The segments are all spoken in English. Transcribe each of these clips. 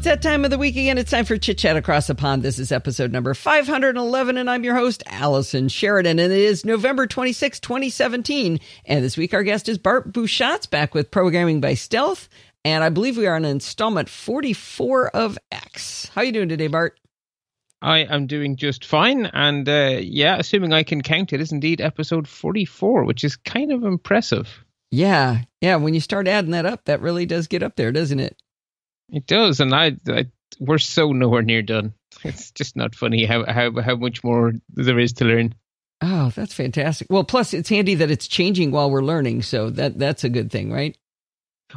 it's that time of the week again. It's time for Chit Chat Across the Pond. This is episode number 511, and I'm your host, Allison Sheridan, and it is November 26, 2017. And this week, our guest is Bart Busschots, back with Programming by Stealth, and I believe we are on installment 44 of X. How you doing today, Bart? I am doing just fine, and uh, yeah, assuming I can count, it is indeed episode 44, which is kind of impressive. Yeah, yeah. When you start adding that up, that really does get up there, doesn't it? It does, and I, I we're so nowhere near done. It's just not funny how how how much more there is to learn. Oh, that's fantastic. Well, plus it's handy that it's changing while we're learning, so that that's a good thing, right?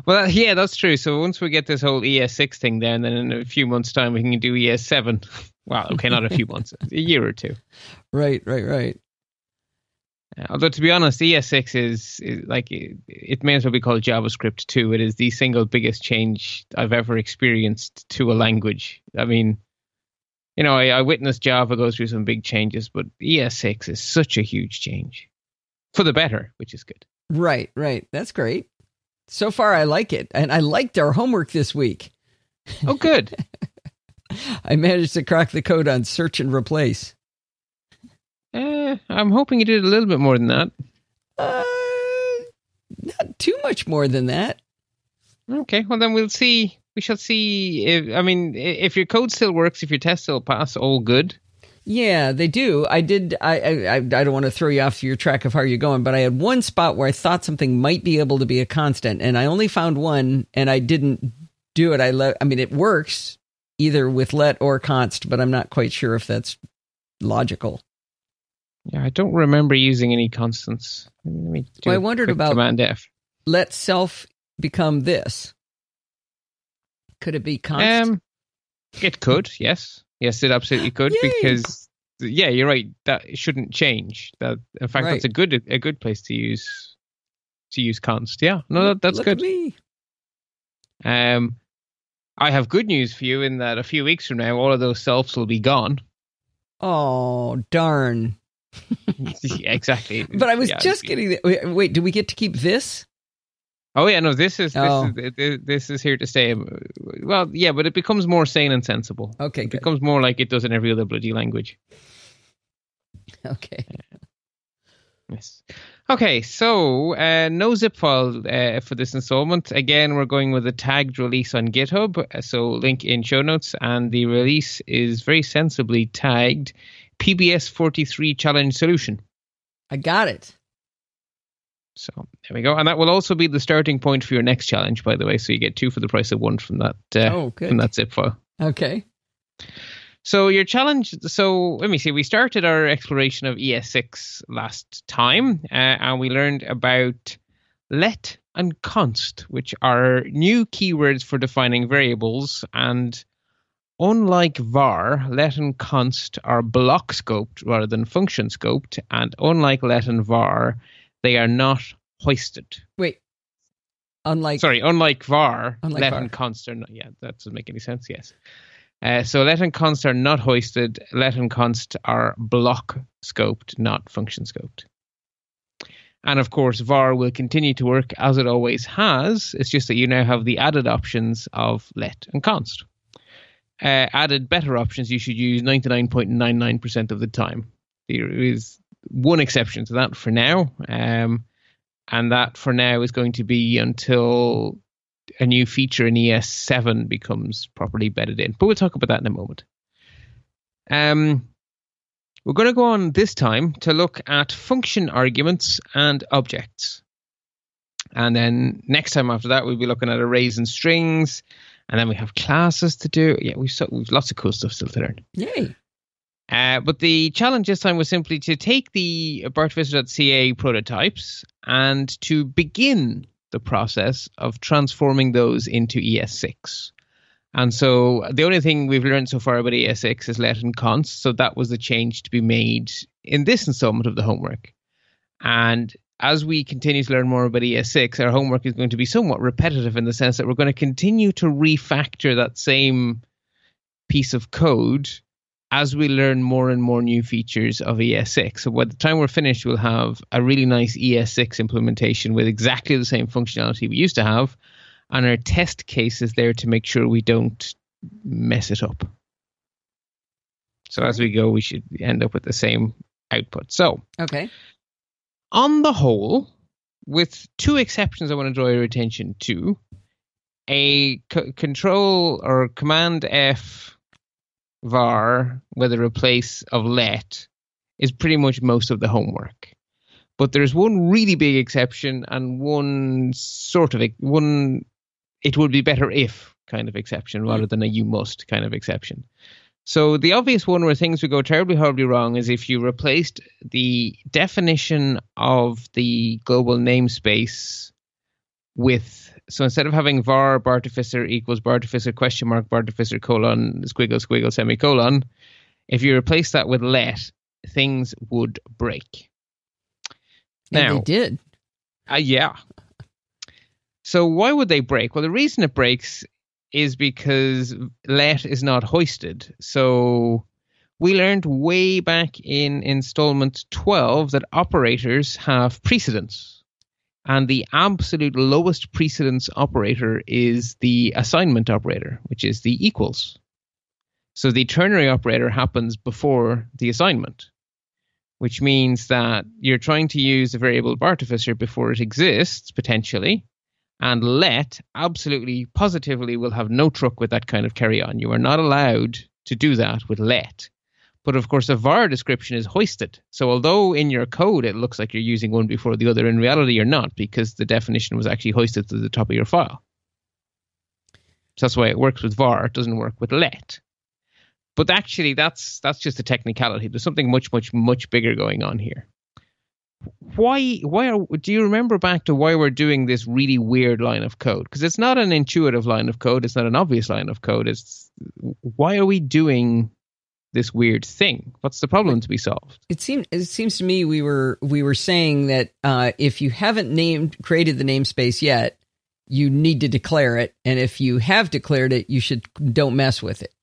Well, uh, yeah, that's true. So once we get this whole ES6 thing down, then in a few months' time we can do ES7. Well, okay, not a few months, a year or two. Right, right, right. Although to be honest, ES6 is, is like it, it, may as well be called JavaScript 2. It is the single biggest change I've ever experienced to a language. I mean, you know, I, I witnessed Java go through some big changes, but ES6 is such a huge change for the better, which is good. Right, right. That's great. So far, I like it, and I liked our homework this week. Oh, good. I managed to crack the code on search and replace. Eh, I'm hoping you did a little bit more than that. Uh, not too much more than that. Okay, well then we'll see. We shall see. If, I mean, if your code still works, if your test still pass, all good. Yeah, they do. I did. I, I I don't want to throw you off your track of how you're going, but I had one spot where I thought something might be able to be a constant, and I only found one, and I didn't do it. I let. I mean, it works either with let or const, but I'm not quite sure if that's logical. Yeah, I don't remember using any constants. Let me well, I wondered about Command F. Let self become this. Could it be constant? Um, it could. Yes, yes, it absolutely could because yeah, you're right. That shouldn't change. That in fact, right. that's a good a good place to use to use const. Yeah, no, that, that's Look good. me. Um, I have good news for you in that a few weeks from now, all of those selves will be gone. Oh darn! exactly. But I was yeah, just getting. The, wait, do we get to keep this? Oh yeah, no. This is this oh. is this is here to stay. Well, yeah, but it becomes more sane and sensible. Okay, it good. becomes more like it does in every other bloody language. Okay. Yes. Okay, so uh, no zip file uh, for this installment. Again, we're going with a tagged release on GitHub. So link in show notes, and the release is very sensibly tagged PBS 43 challenge solution. I got it. So there we go, and that will also be the starting point for your next challenge, by the way. So you get two for the price of one from that uh, oh, from that zip file. Okay. So your challenge. So let me see. We started our exploration of ES6 last time, uh, and we learned about let and const, which are new keywords for defining variables and Unlike var, let and const are block scoped rather than function scoped, and unlike let and var, they are not hoisted. Wait. Unlike sorry, unlike var, unlike let var. and const are not. Yeah, that doesn't make any sense. Yes. Uh, so let and const are not hoisted. Let and const are block scoped, not function scoped. And of course, var will continue to work as it always has. It's just that you now have the added options of let and const uh, added better options you should use 99.99% of the time. There is one exception to that for now, um, and that for now is going to be until a new feature in ES7 becomes properly bedded in. But we'll talk about that in a moment. Um, we're going to go on this time to look at function arguments and objects. And then next time after that, we'll be looking at arrays and strings, and then we have classes to do. Yeah, we've, so, we've lots of cool stuff still to learn. Yay. Uh, but the challenge this time was simply to take the bartificer.ca prototypes and to begin the process of transforming those into ES6. And so the only thing we've learned so far about ES6 is let and const. So that was the change to be made in this installment of the homework. And as we continue to learn more about ES6, our homework is going to be somewhat repetitive in the sense that we're going to continue to refactor that same piece of code as we learn more and more new features of ES6. So by the time we're finished, we'll have a really nice ES6 implementation with exactly the same functionality we used to have, and our test cases there to make sure we don't mess it up. So as we go, we should end up with the same output. So, okay. On the whole, with two exceptions, I want to draw your attention to a c- control or command F var with a replace of let is pretty much most of the homework. But there's one really big exception and one sort of one it would be better if kind of exception rather mm. than a you must kind of exception. So the obvious one where things would go terribly horribly wrong is if you replaced the definition of the global namespace with so instead of having var bartificer equals bartificer question mark bartificer colon squiggle squiggle semicolon, if you replace that with let, things would break. And now they did. Uh, yeah. So why would they break? Well, the reason it breaks is because let is not hoisted. So we learned way back in installment 12 that operators have precedence. And the absolute lowest precedence operator is the assignment operator, which is the equals. So the ternary operator happens before the assignment, which means that you're trying to use a variable bartificer before it exists, potentially, and let absolutely positively will have no truck with that kind of carry on. You are not allowed to do that with let. But of course, a var description is hoisted. So although in your code it looks like you're using one before the other, in reality you're not because the definition was actually hoisted to the top of your file. So that's why it works with var. It doesn't work with let. But actually, that's that's just a technicality. There's something much, much, much bigger going on here why why are do you remember back to why we're doing this really weird line of code? Because it's not an intuitive line of code. It's not an obvious line of code. It's why are we doing this weird thing? What's the problem to be solved? It seems it seems to me we were we were saying that uh, if you haven't named created the namespace yet you need to declare it. And if you have declared it you should don't mess with it.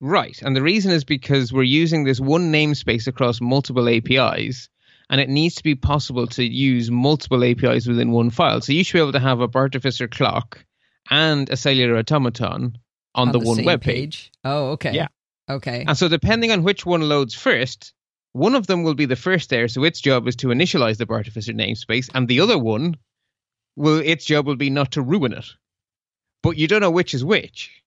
Right. And the reason is because we're using this one namespace across multiple apis and it needs to be possible to use multiple APIs within one file. So you should be able to have a Bartificer clock and a cellular automaton on, on the, the, one web page. Oh, okay. Yeah. Okay. And so depending on which one loads first, one of them will be the first there, so its job is to initialize the Bartificer namespace, and the other one will its job will be not to ruin it. But you don't know which is which.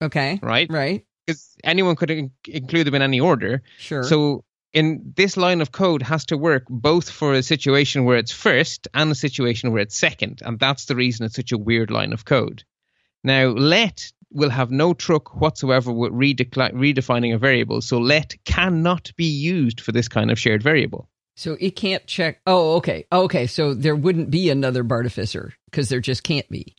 Okay. Right? Right. Because anyone could in- include them in any order. Sure. So in this line of code has to work both for a situation where it's first and a situation where it's second. And that's the reason it's such a weird line of code. Now, let will have no truck whatsoever with redefining a variable. So let cannot be used for this kind of shared variable. So it can't check. Oh, okay. Okay. So there wouldn't be another Bartificer because there just can't be.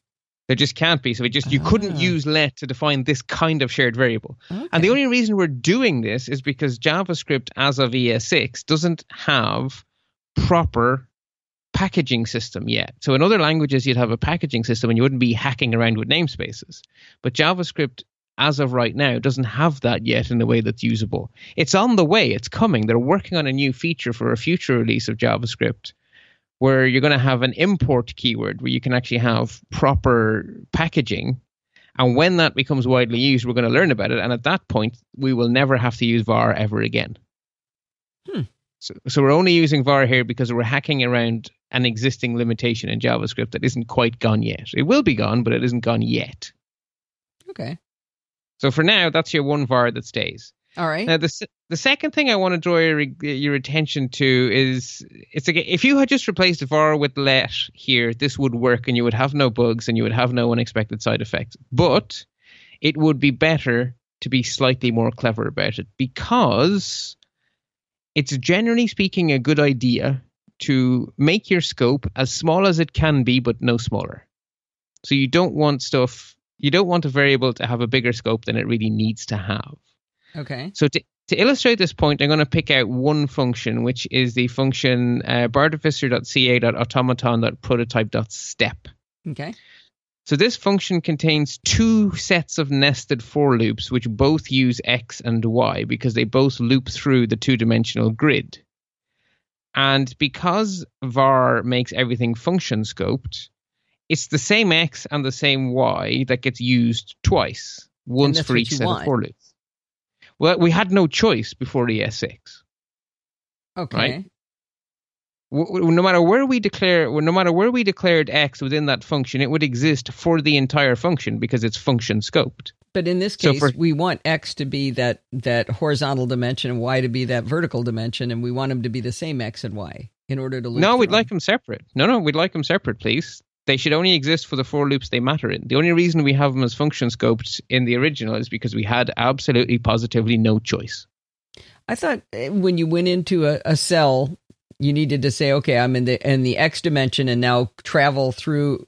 There just can't be. So it just you couldn't ah. use let to define this kind of shared variable. Okay. And the only reason we're doing this is because JavaScript as of ES6 doesn't have proper packaging system yet. So in other languages you'd have a packaging system and you wouldn't be hacking around with namespaces. But JavaScript as of right now doesn't have that yet in a way that's usable. It's on the way, it's coming. They're working on a new feature for a future release of JavaScript where you're going to have an import keyword where you can actually have proper packaging. And when that becomes widely used, we're going to learn about it. And at that point, we will never have to use var ever again. Hmm. So, so we're only using var here because we're hacking around an existing limitation in JavaScript that isn't quite gone yet. It will be gone, but it isn't gone yet. Okay. So for now, that's your one var that stays. All right. Now the the second thing I want to draw your, your attention to is it's like if you had just replaced var with let here, this would work and you would have no bugs and you would have no unexpected side effects. But it would be better to be slightly more clever about it because it's generally speaking a good idea to make your scope as small as it can be, but no smaller. So you don't want stuff, you don't want a variable to have a bigger scope than it really needs to have. Okay. So to, to illustrate this point, I'm going to pick out one function, which is the function uh, bartificer.ca.automaton.prototype.step. Okay. So this function contains two sets of nested for loops, which both use x and y because they both loop through the two-dimensional grid. And because var makes everything function scoped, it's the same x and the same y that gets used twice, once for each set want. of for loops. Well, we had no choice before ES6. Okay. Right? no matter where we declare no matter where we declared x within that function it would exist for the entire function because it's function scoped but in this case so for, we want x to be that that horizontal dimension and y to be that vertical dimension and we want them to be the same x and y in order to no we'd them. like them separate no no we'd like them separate please they should only exist for the for loops they matter in the only reason we have them as function scoped in the original is because we had absolutely positively no choice I thought eh, when you went into a, a cell you needed to say, okay, I'm in the in the X dimension and now travel through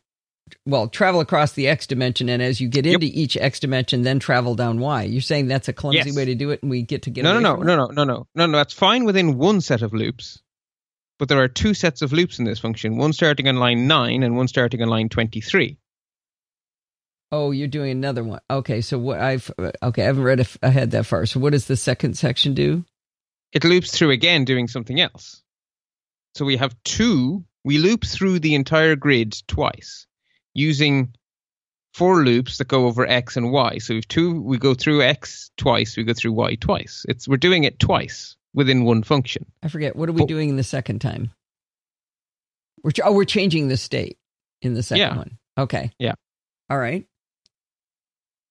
well, travel across the X dimension and as you get into yep. each X dimension, then travel down Y. You're saying that's a clumsy yes. way to do it and we get to get No no no, no, no, no, no, no, no, that's fine within one set of loops. But there are two sets of loops in this function, one starting on line nine and one starting on line twenty three. Oh, you're doing another one. Okay, so what I've okay, I haven't read ahead that far. So what does the second section do? It loops through again, doing something else. So we have two, we loop through the entire grid twice using for loops that go over x and y. So we've two, we go through x twice, we go through y twice. It's we're doing it twice within one function. I forget what are we but, doing in the second time? We're oh we're changing the state in the second yeah. one. Okay. Yeah. All right.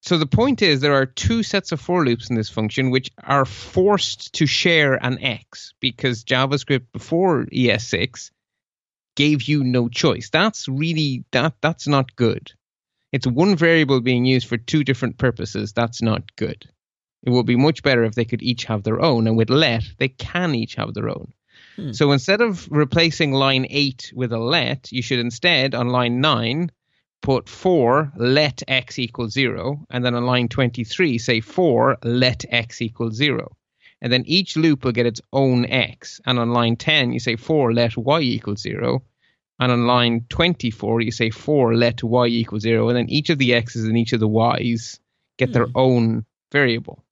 So the point is there are two sets of for loops in this function which are forced to share an x because JavaScript before ES6 gave you no choice. That's really that that's not good. It's one variable being used for two different purposes. That's not good. It would be much better if they could each have their own and with let they can each have their own. Hmm. So instead of replacing line 8 with a let, you should instead on line 9 put for let x equal 0 and then on line 23 say for let x equal 0 and then each loop will get its own x and on line 10 you say for let y equal 0 and on line 24 you say for let y equal 0 and then each of the x's and each of the y's get their hmm. own variable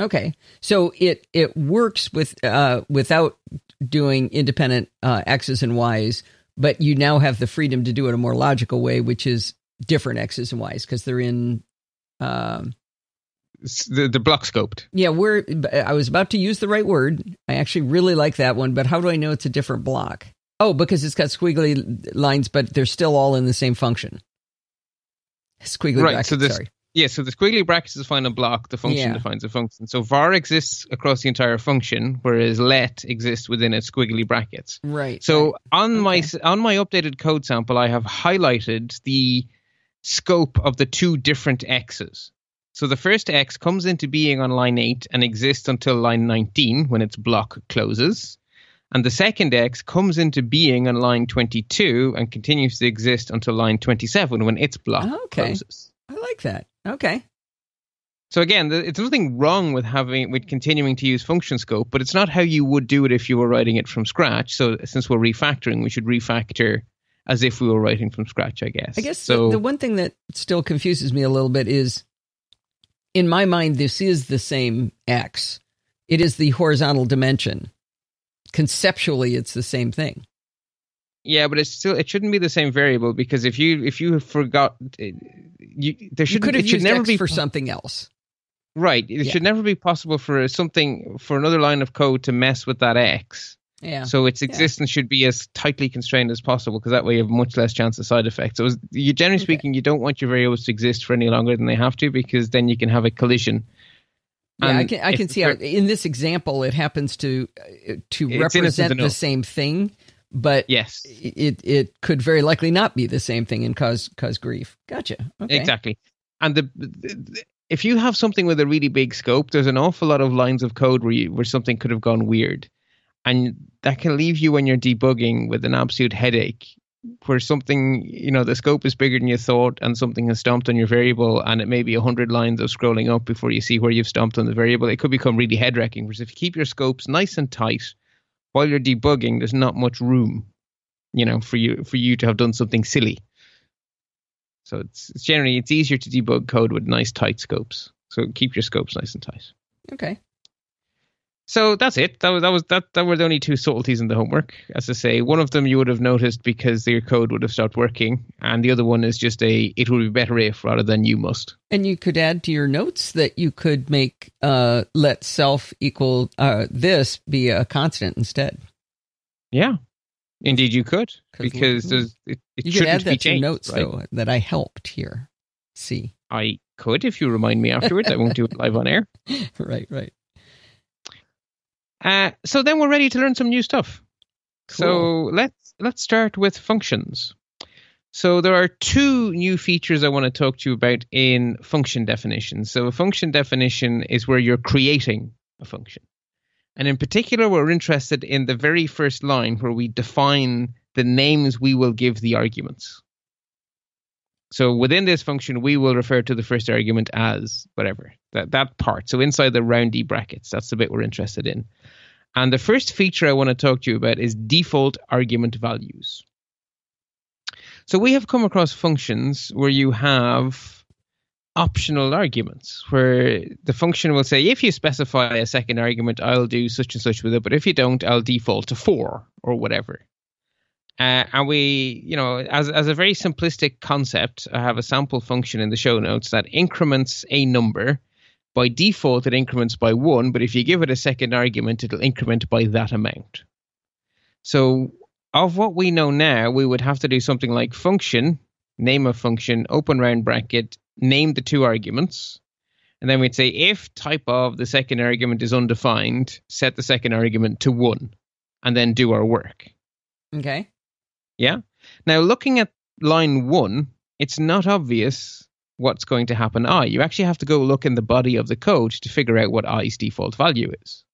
okay so it it works with uh without doing independent uh, x's and y's but you now have the freedom to do it a more logical way, which is different x's and y's because they're in um, the the block scoped. Yeah, we're. I was about to use the right word. I actually really like that one, but how do I know it's a different block? Oh, because it's got squiggly lines, but they're still all in the same function. Squiggly right. Brackets, so this, sorry. Yeah, so the squiggly brackets define a block, the function yeah. defines a function. So var exists across the entire function, whereas let exists within its squiggly brackets. Right. So on okay. my on my updated code sample, I have highlighted the scope of the two different x's. So the first x comes into being on line 8 and exists until line 19 when its block closes. And the second x comes into being on line 22 and continues to exist until line 27 when its block okay. closes. I like that. Okay. So again, it's nothing wrong with having with continuing to use function scope, but it's not how you would do it if you were writing it from scratch. So since we're refactoring, we should refactor as if we were writing from scratch, I guess. I guess so, the, the one thing that still confuses me a little bit is in my mind this is the same x. It is the horizontal dimension. Conceptually it's the same thing. Yeah, but it's still it shouldn't be the same variable because if you if you forgot you there should could have used never X be for something else. Right. It yeah. should never be possible for something for another line of code to mess with that X. Yeah. So its existence yeah. should be as tightly constrained as possible because that way you have much less chance of side effects. So, you generally okay. speaking, you don't want your variables to exist for any longer than they have to because then you can have a collision. Yeah, and I can I can see how in this example it happens to uh, to represent the same thing, but yes, it it could very likely not be the same thing and cause cause grief. Gotcha. Okay. Exactly. And the, the, if you have something with a really big scope, there's an awful lot of lines of code where you, where something could have gone weird, and that can leave you when you're debugging with an absolute headache. Where something, you know, the scope is bigger than you thought, and something has stomped on your variable, and it may be a hundred lines of scrolling up before you see where you've stomped on the variable. It could become really head wrecking. Whereas if you keep your scopes nice and tight, while you're debugging, there's not much room, you know, for you for you to have done something silly. So it's, it's generally it's easier to debug code with nice tight scopes. So keep your scopes nice and tight. Okay. So that's it. That was that was that. That were the only two subtleties in the homework. As I say, one of them you would have noticed because your code would have stopped working, and the other one is just a it would be better if rather than you must. And you could add to your notes that you could make uh, let self equal uh, this be a constant instead. Yeah, indeed you could because there's it, it you could add that be changed, to notes right? though that I helped here. See, I could if you remind me afterwards. I won't do it live on air. right, right. Uh, so then we're ready to learn some new stuff. So let's let's start with functions. So there are two new features I want to talk to you about in function definitions. So a function definition is where you're creating a function. And in particular, we're interested in the very first line where we define the names we will give the arguments. So within this function, we will refer to the first argument as whatever, that, that part. So inside the roundy brackets, that's the bit we're interested in. And the first feature I want to talk to you about is default argument values. So we have come across functions where you have optional arguments, where the function will say, if you specify a second argument, I'll do such and such with it, but if you don't, I'll default to four or whatever. Uh, and we, you know, as, as a very simplistic concept, I have a sample function in the show notes that increments a number. By default, it increments by one, but if you give it a second argument, it'll increment by that amount. So, of what we know now, we would have to do something like function, name a function, open round bracket, name the two arguments. And then we'd say if type of the second argument is undefined, set the second argument to one, and then do our work. Okay. Yeah. Now, looking at line one, it's not obvious what's going to happen I. You actually have to go look in the body of the code to figure out what I's default value is.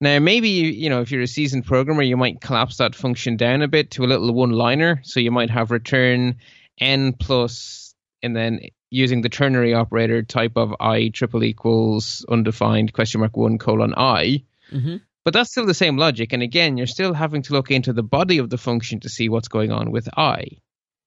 Now, maybe, you know, if you're a seasoned programmer, you might collapse that function down a bit to a little one liner. So you might have return n plus, and then using the ternary operator type of I triple equals undefined question mark one colon I. hmm But that's still the same logic. And again, you're still having to look into the body of the function to see what's going on with I.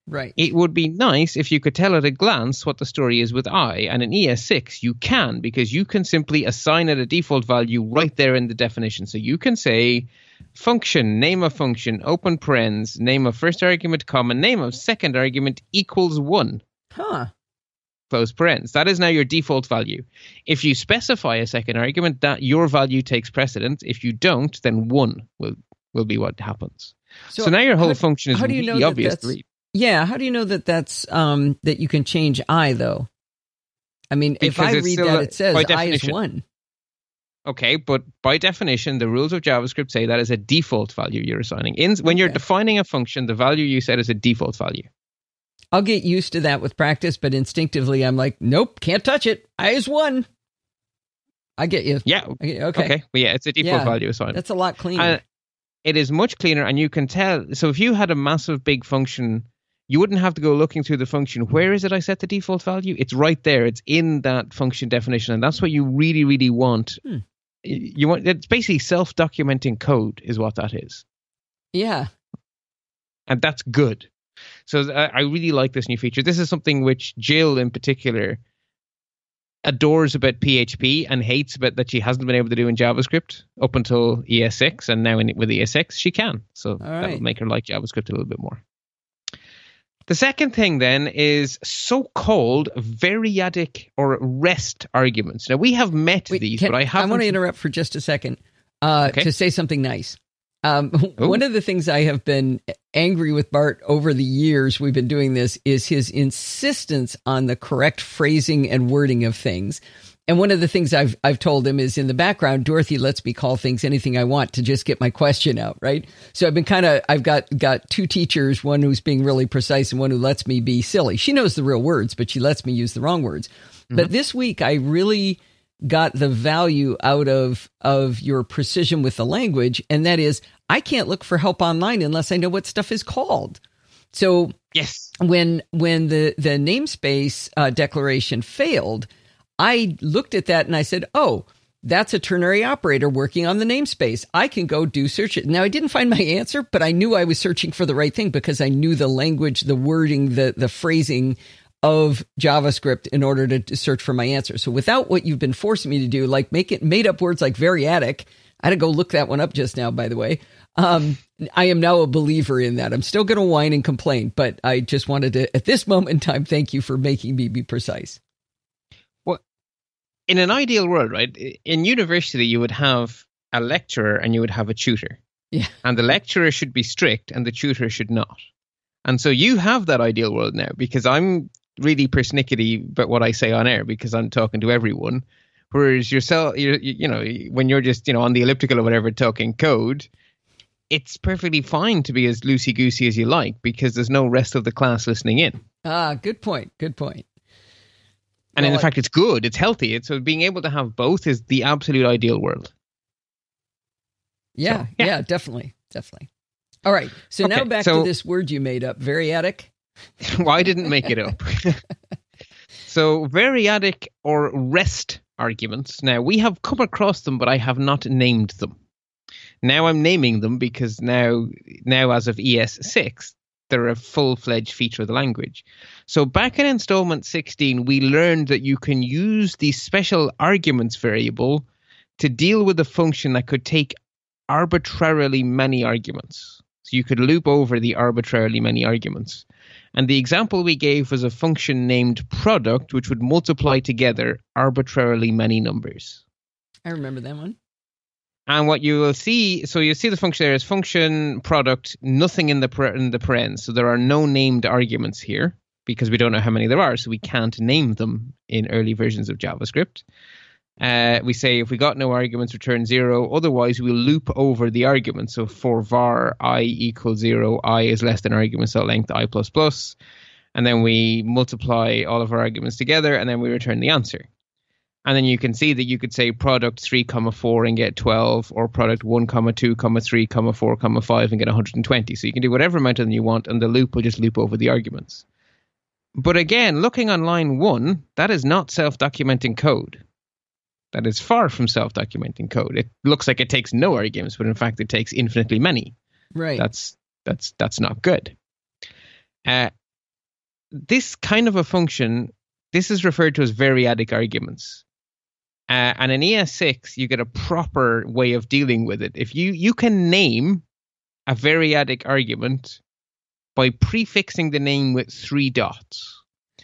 Right. It would be nice if you could tell at a glance what the story is with I. And in ES6, you can because you can simply assign it a default value right there in the definition. So you can say function, name of function, open parens, name of first argument, comma, name of second argument equals one Huh. close parens. That is now your default value. If you specify a second argument, that your value takes precedence. If you don't, then one will will be what happens. So, now your whole how- function is how do you know that obvious that's-. Yeah. How do you know that that's um that you can change I though? I mean, if I read that, a- it says I is one. Okay, but by definition, the rules of JavaScript say that is a default value you're assigning. In when you're Okay. defining a function, the value you set is a default value. I'll get used to that with practice, but instinctively, I'm like, nope, can't touch it. I is one. I get you. Yeah. Get- Okay. okay. Well, yeah, it's a default Yeah, value assignment. That's a lot cleaner. And it is much cleaner, and you can tell. So if you had a massive big function, you wouldn't have to go looking through the function. Where is it? I set the default value. It's right there. It's in that function definition, and that's what you really, really want. Hmm. You want. It's basically self-documenting code, is what that is. yeah. and that's good. So I, I really like this new feature. This is something which Jill, in particular, adores about PHP and hates about that she hasn't been able to do in JavaScript up until ES6, and now in, with ES6 she can. So that'll make her like JavaScript a little bit more. The second thing then is so-called variadic or rest arguments. Now we have met Wait, these, can- but I haven't. want to interrupt for just a second uh, Okay. to say something nice. Um, one of the things I have been angry with Bart over the years we've been doing this is his insistence on the correct phrasing and wording of things. And one of the things I've I've told him is in the background, Dorothy lets me call things anything I want to just get my question out, right? So I've been kind of I've got got two teachers, one who's being really precise and one who lets me be silly. She knows the real words, but she lets me use the wrong words. But this week I really got the value out of of your precision with the language and that is I can't look for help online unless I know what stuff is called. So yes. when when the the namespace uh, declaration failed, I looked at that and I said, "Oh, that's a ternary operator working on the namespace. I can go do search it." Now I didn't find my answer, but I knew I was searching for the right thing because I knew the language, the wording, the the phrasing of JavaScript in order to, to search for my answer. So without what you've been forcing me to do, like make it made up words like variadic, I had to go look that one up just now, by the way. Um, I am now a believer in that. I'm still going to whine and complain, but I just wanted to, at this moment in time, thank you for making me be precise. In an ideal world, right? In university, you would have a lecturer and you would have a tutor. Yeah. And the lecturer should be strict and the tutor should not. And so you have that ideal world now because I'm really persnickety about what I say on air because I'm talking to everyone. Whereas yourself, you, you know, when you're just, you know, on the elliptical or whatever talking code, it's perfectly fine to be as loosey goosey as you like because there's no rest of the class listening in. Ah, good point. Good point. And well, in fact, it's good. It's healthy. It's so being able to have both is the absolute ideal world. Yeah, so, yeah, yeah, definitely, definitely. All right. So okay, now back so, to this word you made up, variadic. well, I didn't make it up. so variadic or rest arguments. Now we have come across them, but I have not named them. Now I'm naming them because now, now as of ES6, they're a full-fledged feature of the language. So back in installment 16, we learned that you can use the special arguments variable to deal with a function that could take arbitrarily many arguments. So you could loop over the arbitrarily many arguments. And the example we gave was a function named product, which would multiply together arbitrarily many numbers. I remember that one. And what you will see, so you see the function there is function product, nothing in the in the parens. So there are no named arguments here because we don't know how many there are, so we can't name them in early versions of JavaScript. Uh, we say if we got no arguments, return zero. Otherwise, we'll loop over the argument. So for var i equals zero, i is less than arguments cell length i plus plus, and then we multiply all of our arguments together, and then we return the answer. And then you can see that you could say product three comma four and get twelve, or product one comma two comma three comma four comma five and get 120. So you can do whatever amount of them you want, and the loop will just loop over the arguments. But again, looking on line one, that is not self-documenting code that is far from self-documenting code. It looks like it takes no arguments, but in fact it takes infinitely many. Right. That's that's that's not good. Uh, this kind of a function, this is referred to as variadic arguments. Uh, and in ES6, you get a proper way of dealing with it. If you you can name a variadic argument by prefixing the name with three dots.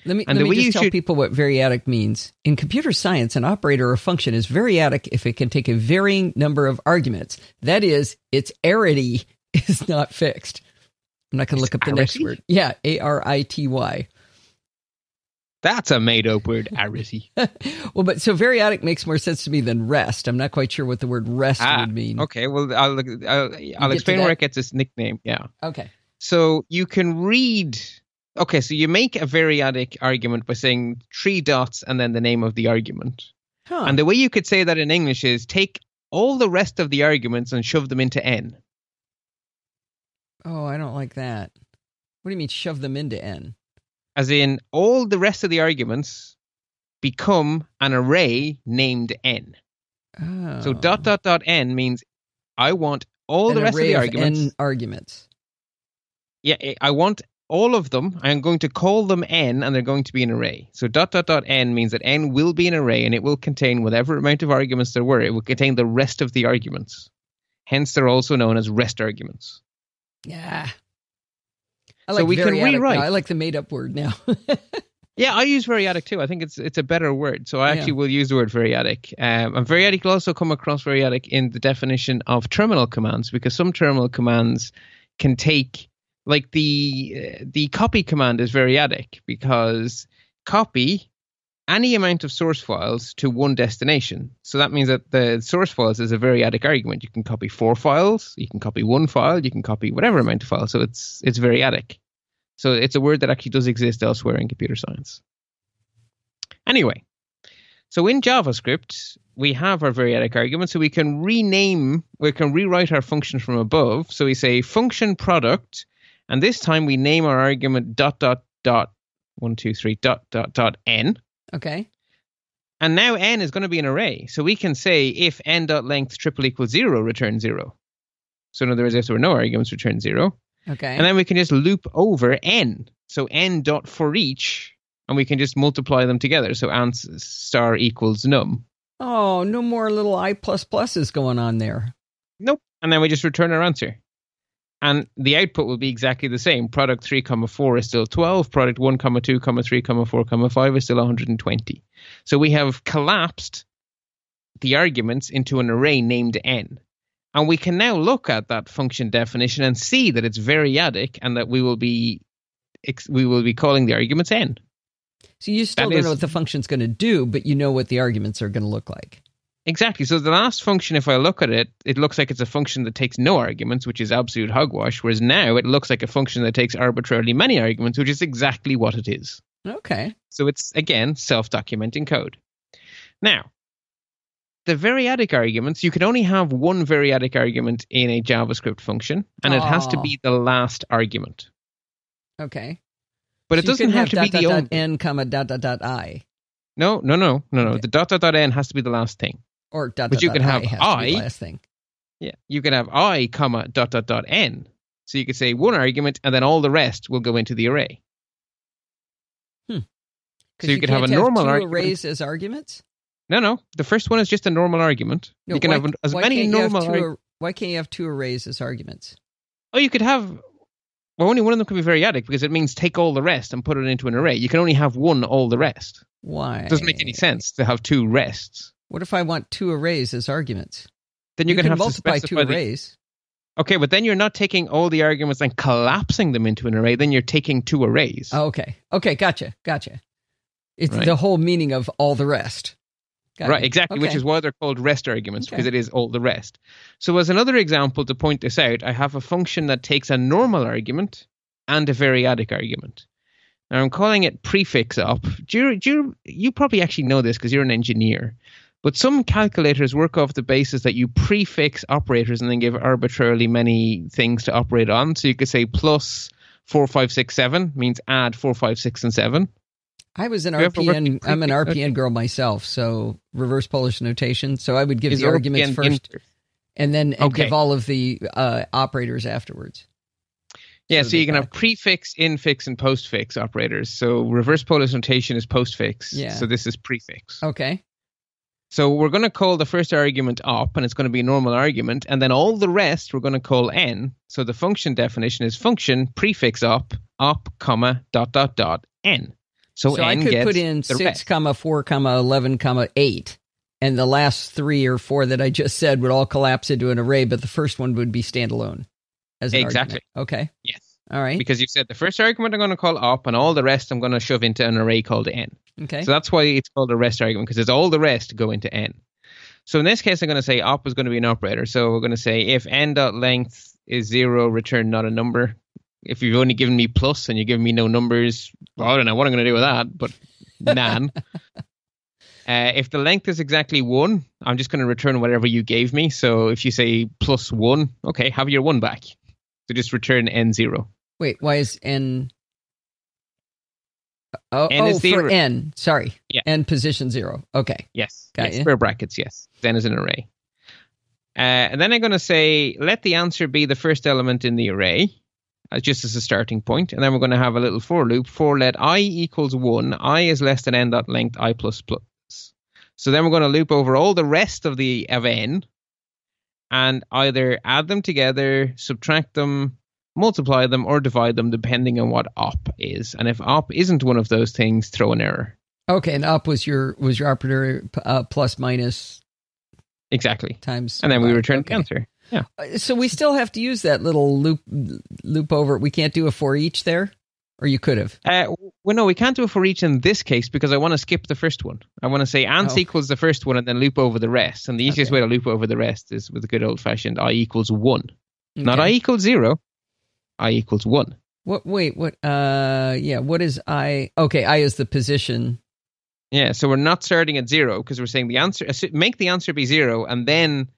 Let me, and let me just tell should... people what variadic means. In computer science, an operator or function is variadic if it can take a varying number of arguments. That is, its arity is not fixed. I'm not going to look up the arity? next word. Yeah, A R I T Y. That's a made up word, arity. well, but so variadic makes more sense to me than rest. I'm not quite sure what the word rest ah, would mean. Okay, well, I'll, I'll, I'll explain where it gets its nickname. Yeah. Okay. So you can read Okay, so you make a variadic argument by saying three dots and then the name of the argument. Huh. And the way you could say that in English is take all the rest of the arguments and shove them into n. Oh, I don't like that. What do you mean shove them into n? As in all the rest of the arguments become an array named n. Oh. So dot dot dot n means I want all an the rest of the arguments. N arguments. Yeah, eh, I want all of them, I'm going to call them n and they're going to be an array. So dot dot dot n means that n will be an array and it will contain whatever amount of arguments there were. It will contain the rest of the arguments. Hence, they're also known as rest arguments. Yeah. I like so we can rewrite. Now. I like the made up word now. yeah, I use variadic too. I think it's it's a better word. So I actually yeah. will use the word variadic. Um, and variadic will also come across variadic in the definition of terminal commands because some terminal commands can take like the the copy command is variadic because copy any amount of source files to one destination. So that means that the source files is a variadic argument. You can copy four files, you can copy one file, you can copy whatever amount of files. So it's it's variadic. So it's a word that actually does exist elsewhere in computer science. Anyway, so in JavaScript, we have our variadic argument, so we can rename, we can rewrite our function from above. So we say function product and this time we name our argument dot dot dot one two three dot dot dot n. Okay. And now n is going to be an array, so we can say if n dot length triple equals zero, return zero. So in other words, if there were no arguments, return zero. Okay. And then we can just loop over n. So n dot for each and we can just multiply them together. So ans star equals num. Oh, no more little i plus pluses going on there. Nope. And then we just return our answer. And the output will be exactly the same. Product 3, comma 4 is still 12. Product 1, comma 2, comma 3, comma 4, comma 5 is still 120. So we have collapsed the arguments into an array named n. And we can now look at that function definition and see that it's variadic and that we will be we will be calling the arguments n. So you still that don't is, know what the function's going to do, but you know what the arguments are going to look like. Exactly. So the last function, if I look at it, it looks like it's a function that takes no arguments, which is absolute hogwash. Whereas now it looks like a function that takes arbitrarily many arguments, which is exactly what it is. Okay. So it's again self-documenting code. Now, the variadic arguments, you can only have one variadic argument in a JavaScript function, and oh. it has to ah. be the last argument. Okay. But so it doesn't have, have, to dot, be dot, the dot, only. n comma dot dot dot i. No, no, no, no, no. Okay. The dot dot dot n has to be the last thing. Or dot but dot you can have i last thing. Yeah, you can have i comma dot dot dot n. So you could say one argument, and then all the rest will go into the array. Hmm. So you, you could have a normal have argument. arrays as arguments. No, no. The first one is just a normal argument. No, you can why, have as many normal. Ar- why can't you have two arrays as arguments? Oh, you could have. Well, only one of them can be variadic because it means take all the rest and put it into an array. You can only have one all the rest. Why? It doesn't make any sense to have two rests. What if I want two arrays as arguments? Then you're you going to have multiply to two the, arrays. Okay, but then you're not taking all the arguments and collapsing them into an array. Then you're taking two arrays. Oh, okay. Okay. Gotcha. Gotcha. It's right. the whole meaning of all the rest. Got right, it. exactly, okay. which is why they're called rest arguments okay. because it is all the rest. So, as another example to point this out, I have a function that takes a normal argument and a variadic argument. Now, I'm calling it prefix up. Do you, do you, you probably actually know this because you're an engineer, but some calculators work off the basis that you prefix operators and then give arbitrarily many things to operate on. So you could say plus four, five, six, seven means add four, five, six, and seven. I was an RPN. I'm an RPN girl myself, so reverse Polish notation. So I would give Is the arguments RPN first, inter- and then and okay. give all of the uh, operators afterwards. Yeah, so, so you can have prefix, infix, and postfix operators. So reverse Polish notation is postfix. Yeah. So this is prefix. Okay. So we're going to call the first argument op, and it's going to be a normal argument, and then all the rest we're going to call n. So the function definition is function prefix op op comma dot dot dot n. So, so I could put in six rest. comma four comma eleven comma eight, and the last three or four that I just said would all collapse into an array, but the first one would be standalone. As exactly. Argument. Okay. Yes. All right. Because you said the first argument I'm going to call op, and all the rest I'm going to shove into an array called n. Okay. So that's why it's called a rest argument because it's all the rest go into n. So in this case, I'm going to say op is going to be an operator. So we're going to say if n dot length is zero, return not a number if you've only given me plus and you're giving me no numbers, well, I don't know what I'm going to do with that, but nan. uh, if the length is exactly one, I'm just going to return whatever you gave me. So if you say plus one, okay, have your one back. So just return n zero. Wait, why is n? Oh, n oh for n. Sorry. Yeah. N position zero. Okay. Yes. Got yes. You. Square brackets. Yes. Then is an array. Uh, and then I'm going to say let the answer be the first element in the array uh, just as a starting point, and then we're going to have a little for loop for let i equals one, i is less than n dot length i plus plus. So then we're going to loop over all the rest of the of n, and either add them together, subtract them, multiply them, or divide them depending on what op is. And if op isn't one of those things, throw an error. Okay, and op was your was your operator uh, plus minus exactly times, and then we return okay. the answer. Yeah. Uh, so we still have to use that little loop loop over. We can't do a for each there, or you could have. Uh, well, no, we can't do it for each in this case because I want to skip the first one. I want to say ans oh. equals the first one and then loop over the rest. And the easiest okay. way to loop over the rest is with a good old fashioned i equals one, okay. not i equals zero. i equals one. What? Wait. What? Uh. Yeah. What is i? Okay. I is the position. Yeah. So we're not starting at zero because we're saying the answer. Make the answer be zero and then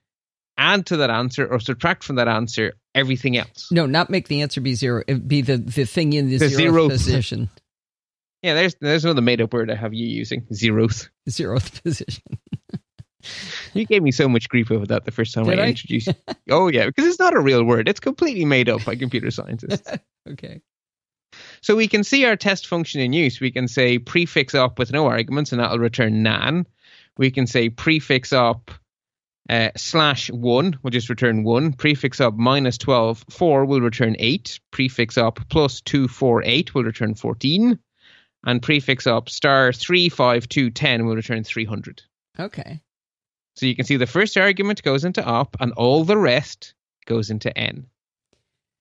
add to that answer or subtract from that answer everything else. No, not make the answer be zero. It be the, the thing in the, the zeroth, position. Yeah, there's there's another made up word I have you using. Zeroth. Zeroth position. you gave me so much grief over that the first time I, I, introduced oh yeah, because it's not a real word. It's completely made up by computer scientists. okay. So we can see our test function in use. We can say prefix up with no arguments, and that'll return nan. We can say prefix up uh, slash 1 will just return 1. Prefix up minus 12, 4 will return 8. Prefix up plus 2, 4, 8 will return 14. And prefix up star 3, 5, 2, 10 will return 300. Okay. So you can see the first argument goes into op and all the rest goes into n,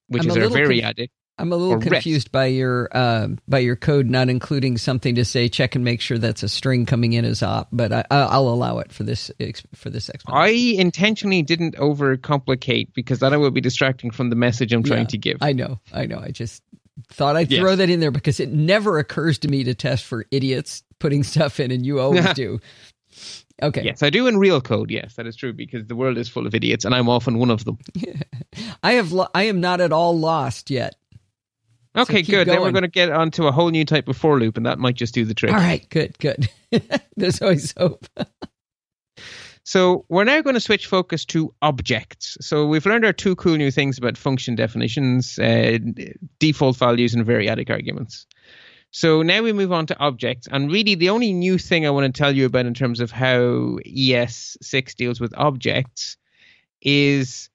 which I'm is our variadic. I'm a little confused by your uh, by your code not including something to say check and make sure that's a string coming in as op, but I, will allow it for this for this explanation. I intentionally didn't overcomplicate because that would be distracting from the message I'm trying yeah, to give. I know, I know. I just thought I'd throw that in there because it never occurs to me to test for idiots putting stuff in, and you always do. Okay. Yes, I do in real code. Yes, that is true because the world is full of idiots, and I'm often one of them. I have. Lo- I am not at all lost yet. Okay, so good. Going. Then we're going to get onto a whole new type of for loop, and that might just do the trick. All right, good, good. There's always hope. so we're now going to switch focus to objects. So we've learned our two cool new things about function definitions, uh, default values, and variadic arguments. So now we move on to objects, and really the only new thing I want to tell you about in terms of how ES6 deals with objects is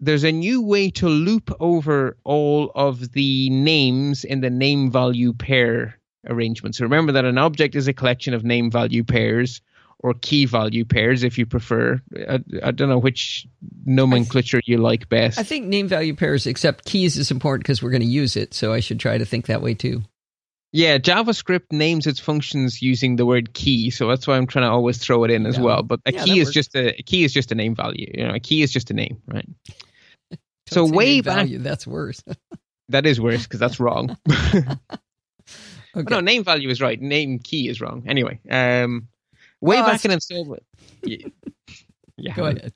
there's a new way to loop over all of the names in the name value pair arrangement. So remember that an object is a collection of name value pairs or key value pairs if you prefer. I, I don't know which nomenclature th- you like best. I think name value pairs, except keys, is important because we're going to use it. So I should try to think that way too. Yeah, JavaScript names its functions using the word key, so that's why I'm trying to always throw it in as yeah. well. But a yeah, key is works. just a, a, key is just a name value. You know, a key is just a name, right? So way back, value, that's worse. that is worse because that's wrong. okay. no, name value is right. Name key is wrong. Anyway, um, way back in installment. Yeah, yeah, go ahead.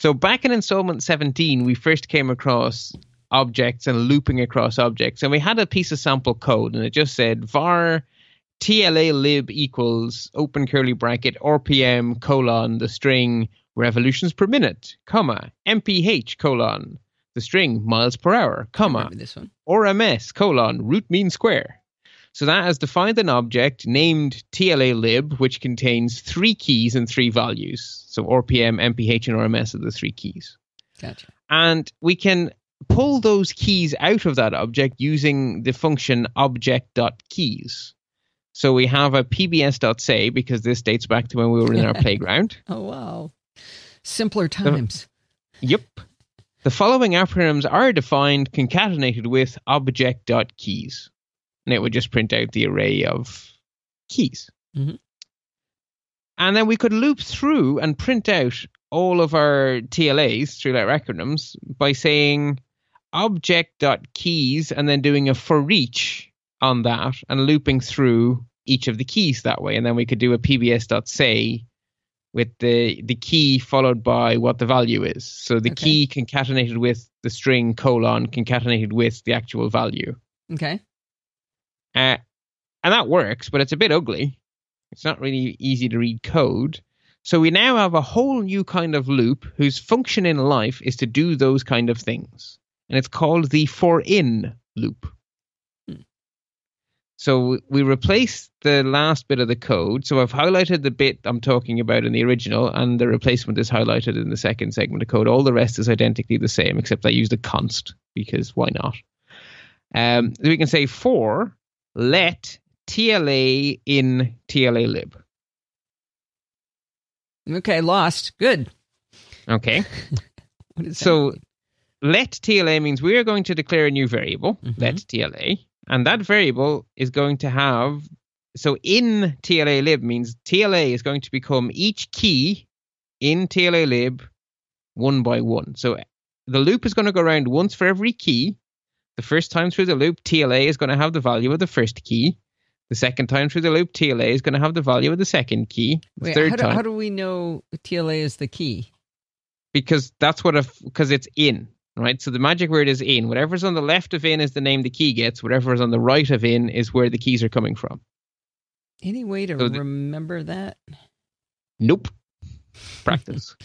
So back in installment 17, we first came across objects and looping across objects, and we had a piece of sample code, and it just said var tla lib equals open curly bracket rpm colon the string revolutions per minute comma mph colon the string miles per hour, comma, this one. or ms, colon, root mean square. So that has defined an object named TLA lib, which contains three keys and three values. So RPM, MPH, and RMS are the three keys. Gotcha. And we can pull those keys out of that object using the function object.keys. So we have a pbs.say because this dates back to when we were in our playground. Oh, wow. Simpler times. yep. The following acronyms are defined concatenated with object.keys. And it would just print out the array of keys. Mm-hmm. And then we could loop through and print out all of our TLAs through our acronyms by saying object.keys and then doing a for each on that and looping through each of the keys that way. And then we could do a pbs.say with the the key followed by what the value is. So the okay. key concatenated with the string colon concatenated with the actual value. Okay. Uh, and that works, but it's a bit ugly. It's not really easy to read code. So we now have a whole new kind of loop whose function in life is to do those kind of things. And it's called the for in loop. So we replace the last bit of the code. So I've highlighted the bit I'm talking about in the original, and the replacement is highlighted in the second segment of code. All the rest is identically the same, except I used a const because why not? Um, we can say for let TLA in TLA lib. Okay, lost. Good. Okay. so let TLA means we are going to declare a new variable, mm-hmm. let TLA, and that variable is going to have, so in TLA lib means TLA is going to become each key in TLA lib one by one. So the loop is going to go around once for every key. The first time through the loop, TLA is going to have the value of the first key. The second time through the loop, TLA is going to have the value of the second key. The Wait, third how do, time, how do we know TLA is the key? Because that's what because it's in right? So the magic word is in. Whatever's on the left of in is the name the key gets. Whatever's on the right of in is where the keys are coming from. Any way to so the, remember that? Nope. Practice.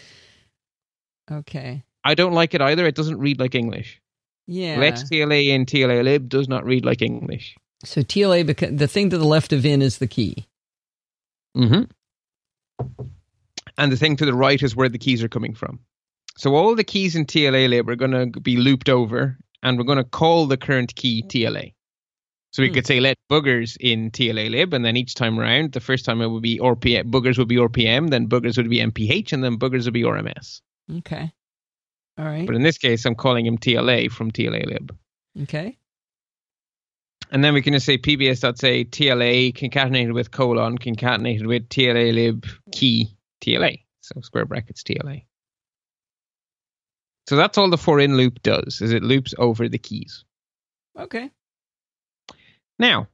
okay. I don't like it either. It doesn't read like English. Yeah. Let TLA in TLA lib does not read like English. So TLA, beca- the thing to the left of in is the key. Mm-hmm. And the thing to the right is where the keys are coming from. So all the keys in TLA lib are going to be looped over, and we're going to call the current key TLA. So we hmm. could say let boogers in TLA lib, and then each time around, the first time it would be RPM, boogers would be RPM, then boogers would be MPH, and then boogers would be RMS. Okay. All right. But in this case, I'm calling him TLA from TLA lib. Okay. And then we can just say pbs.say TLA concatenated with colon concatenated with TLA lib key TLA. So square brackets TLA. So that's all the for in loop does, is it loops over the keys. Okay. Now,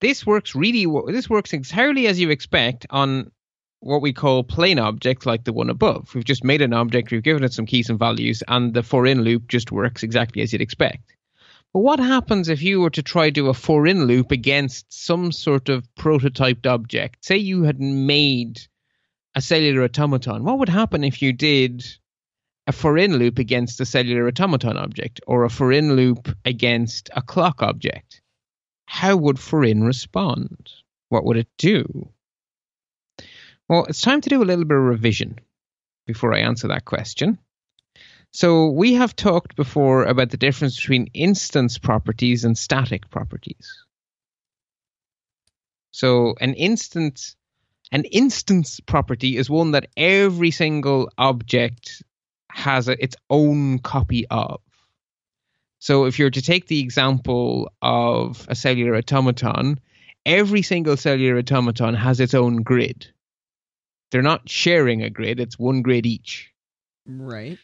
this works really this works entirely as you expect on what we call plain objects like the one above. We've just made an object, we've given it some keys and values, and the for in loop just works exactly as you'd expect. But what happens if you were to try to do a for in loop against some sort of prototyped object? Say you had made a cellular automaton. What would happen if you did a for in loop against a cellular automaton object or a for in loop against a clock object? How would for in respond? What would it do? Well, it's time to do a little bit of revision before I answer that question. So, we have talked before about the difference between instance properties and static properties. So, an instance an instance property is one that every single object has a, its own copy of. So, if you're to take the example of a cellular automaton, every single cellular automaton has its own grid. They're not sharing a grid, it's one grid each. Right.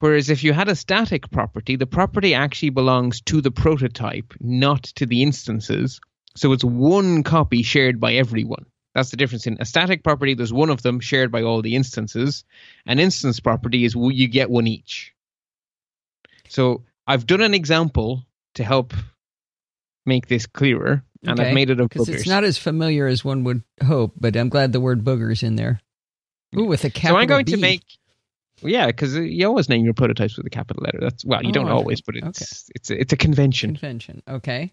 Whereas if you had a static property, the property actually belongs to the prototype, not to the instances. So it's one copy shared by everyone. That's the difference in a static property. There's one of them shared by all the instances. An instance property is you get one each. So I've done an example to help make this clearer and okay. I've made it of boogers. It's not as familiar as one would hope, but I'm glad the word boogers in there. Ooh, with a capital So I'm going B. to make. Yeah, because you always name your prototypes with a capital letter. That's well, you oh, don't always, but it's okay. it's it's a convention. Convention, okay.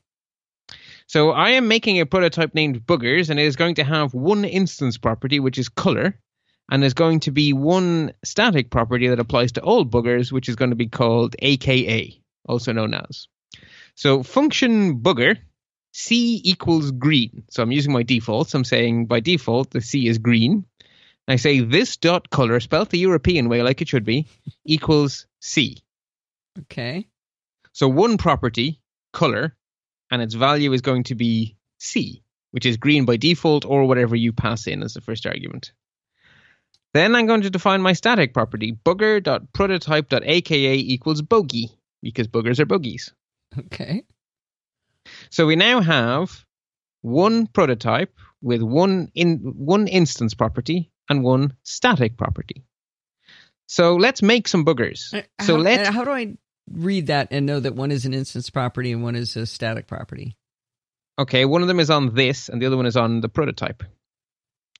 So I am making a prototype named Boogers, and it is going to have one instance property, which is color, and there's going to be one static property that applies to all boogers, which is going to be called AKA, also known as. So function booger C equals green. So I'm using my defaults. I'm saying by default the C is green. I say this dot color, spelled the European way like it should be, equals C. Okay. So one property, color, and its value is going to be C, which is green by default or whatever you pass in as the first argument. Then I'm going to define my static property, booger.prototype.aka equals bogey, because boogers are bogies. Okay. So we now have one prototype with one in one instance property and one static property. So let's make some boogers. Uh, so let how do I read that and know that one is an instance property and one is a static property? Okay, one of them is on this and the other one is on the prototype.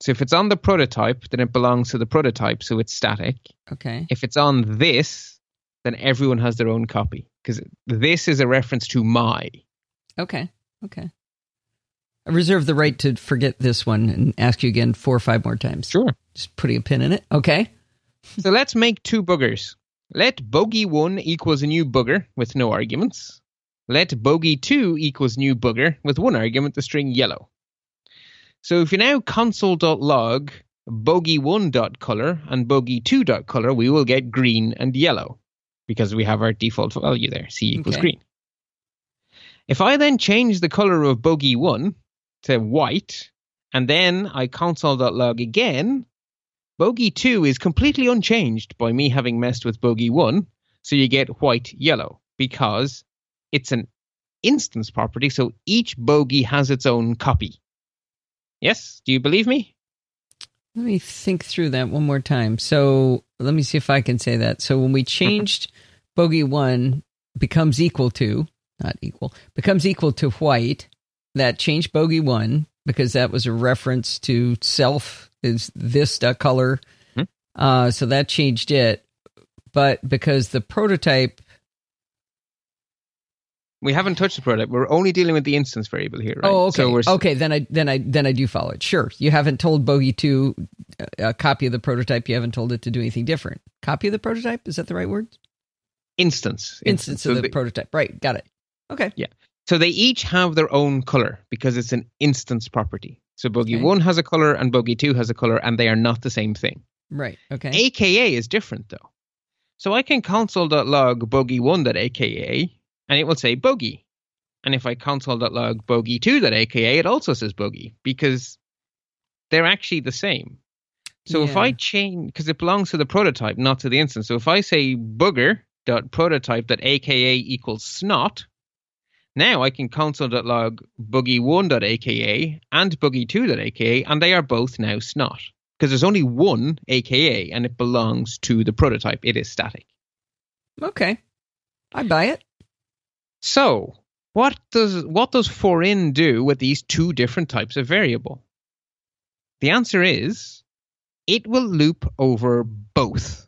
So if it's on the prototype, then it belongs to the prototype, so it's static. Okay. If it's on this, then everyone has their own copy because this is a reference to my. Okay. Okay. I reserve the right to forget this one and ask you again four or five more times. Sure. Just putting a pin in it. Okay. so let's make two boogers. Let bogey 1 equals a new booger with no arguments. Let bogey 2 equals new booger with one argument, the string yellow. So if you now console.log bogey1.color and bogey2.color, we will get green and yellow because we have our default value there, C equals okay. green. If I then change the color of bogey 1 to white, and then I console.log again, bogey 2 is completely unchanged by me having messed with bogey 1, so you get white yellow because it's an instance property, so each bogey has its own copy. Yes? Do you believe me? Let me think through that one more time. So let me see if I can say that. So when we changed bogey 1 becomes equal to not equal, becomes equal to white. That changed bogey one because that was a reference to self is this color. Hmm. Uh, so that changed it. But because the prototype We haven't touched the prototype. We're only dealing with the instance variable here. Right? Oh, okay. So okay, then I then I then I do follow it. Sure, you haven't told Bogey to a uh, copy of the prototype. You haven't told it to do anything different. Copy of the prototype is that the right word? Instance. Instance, instance of the, the prototype. Right. Got it. Okay. Yeah. So they each have their own color because it's an instance property. So Bogey okay. 1 has a color and Bogey 2 has a color, and they are not the same thing. Right. Okay. AKA is different, though. So I can console.log bogey1.aka, and it will say bogey. And if I console.log bogey2.aka, it also says bogey because they're actually the same. So yeah. if I change, because it belongs to the prototype, not to the instance. So if I say booger.prototype.aka equals snot, now I can console.log boogie1.aka and boogie2.aka, and they are both now snot. Because there's only one aka, and it belongs to the prototype. It is static. Okay. I buy it. So, what does what does for-in do with these two different types of variable? The answer is it will loop over both.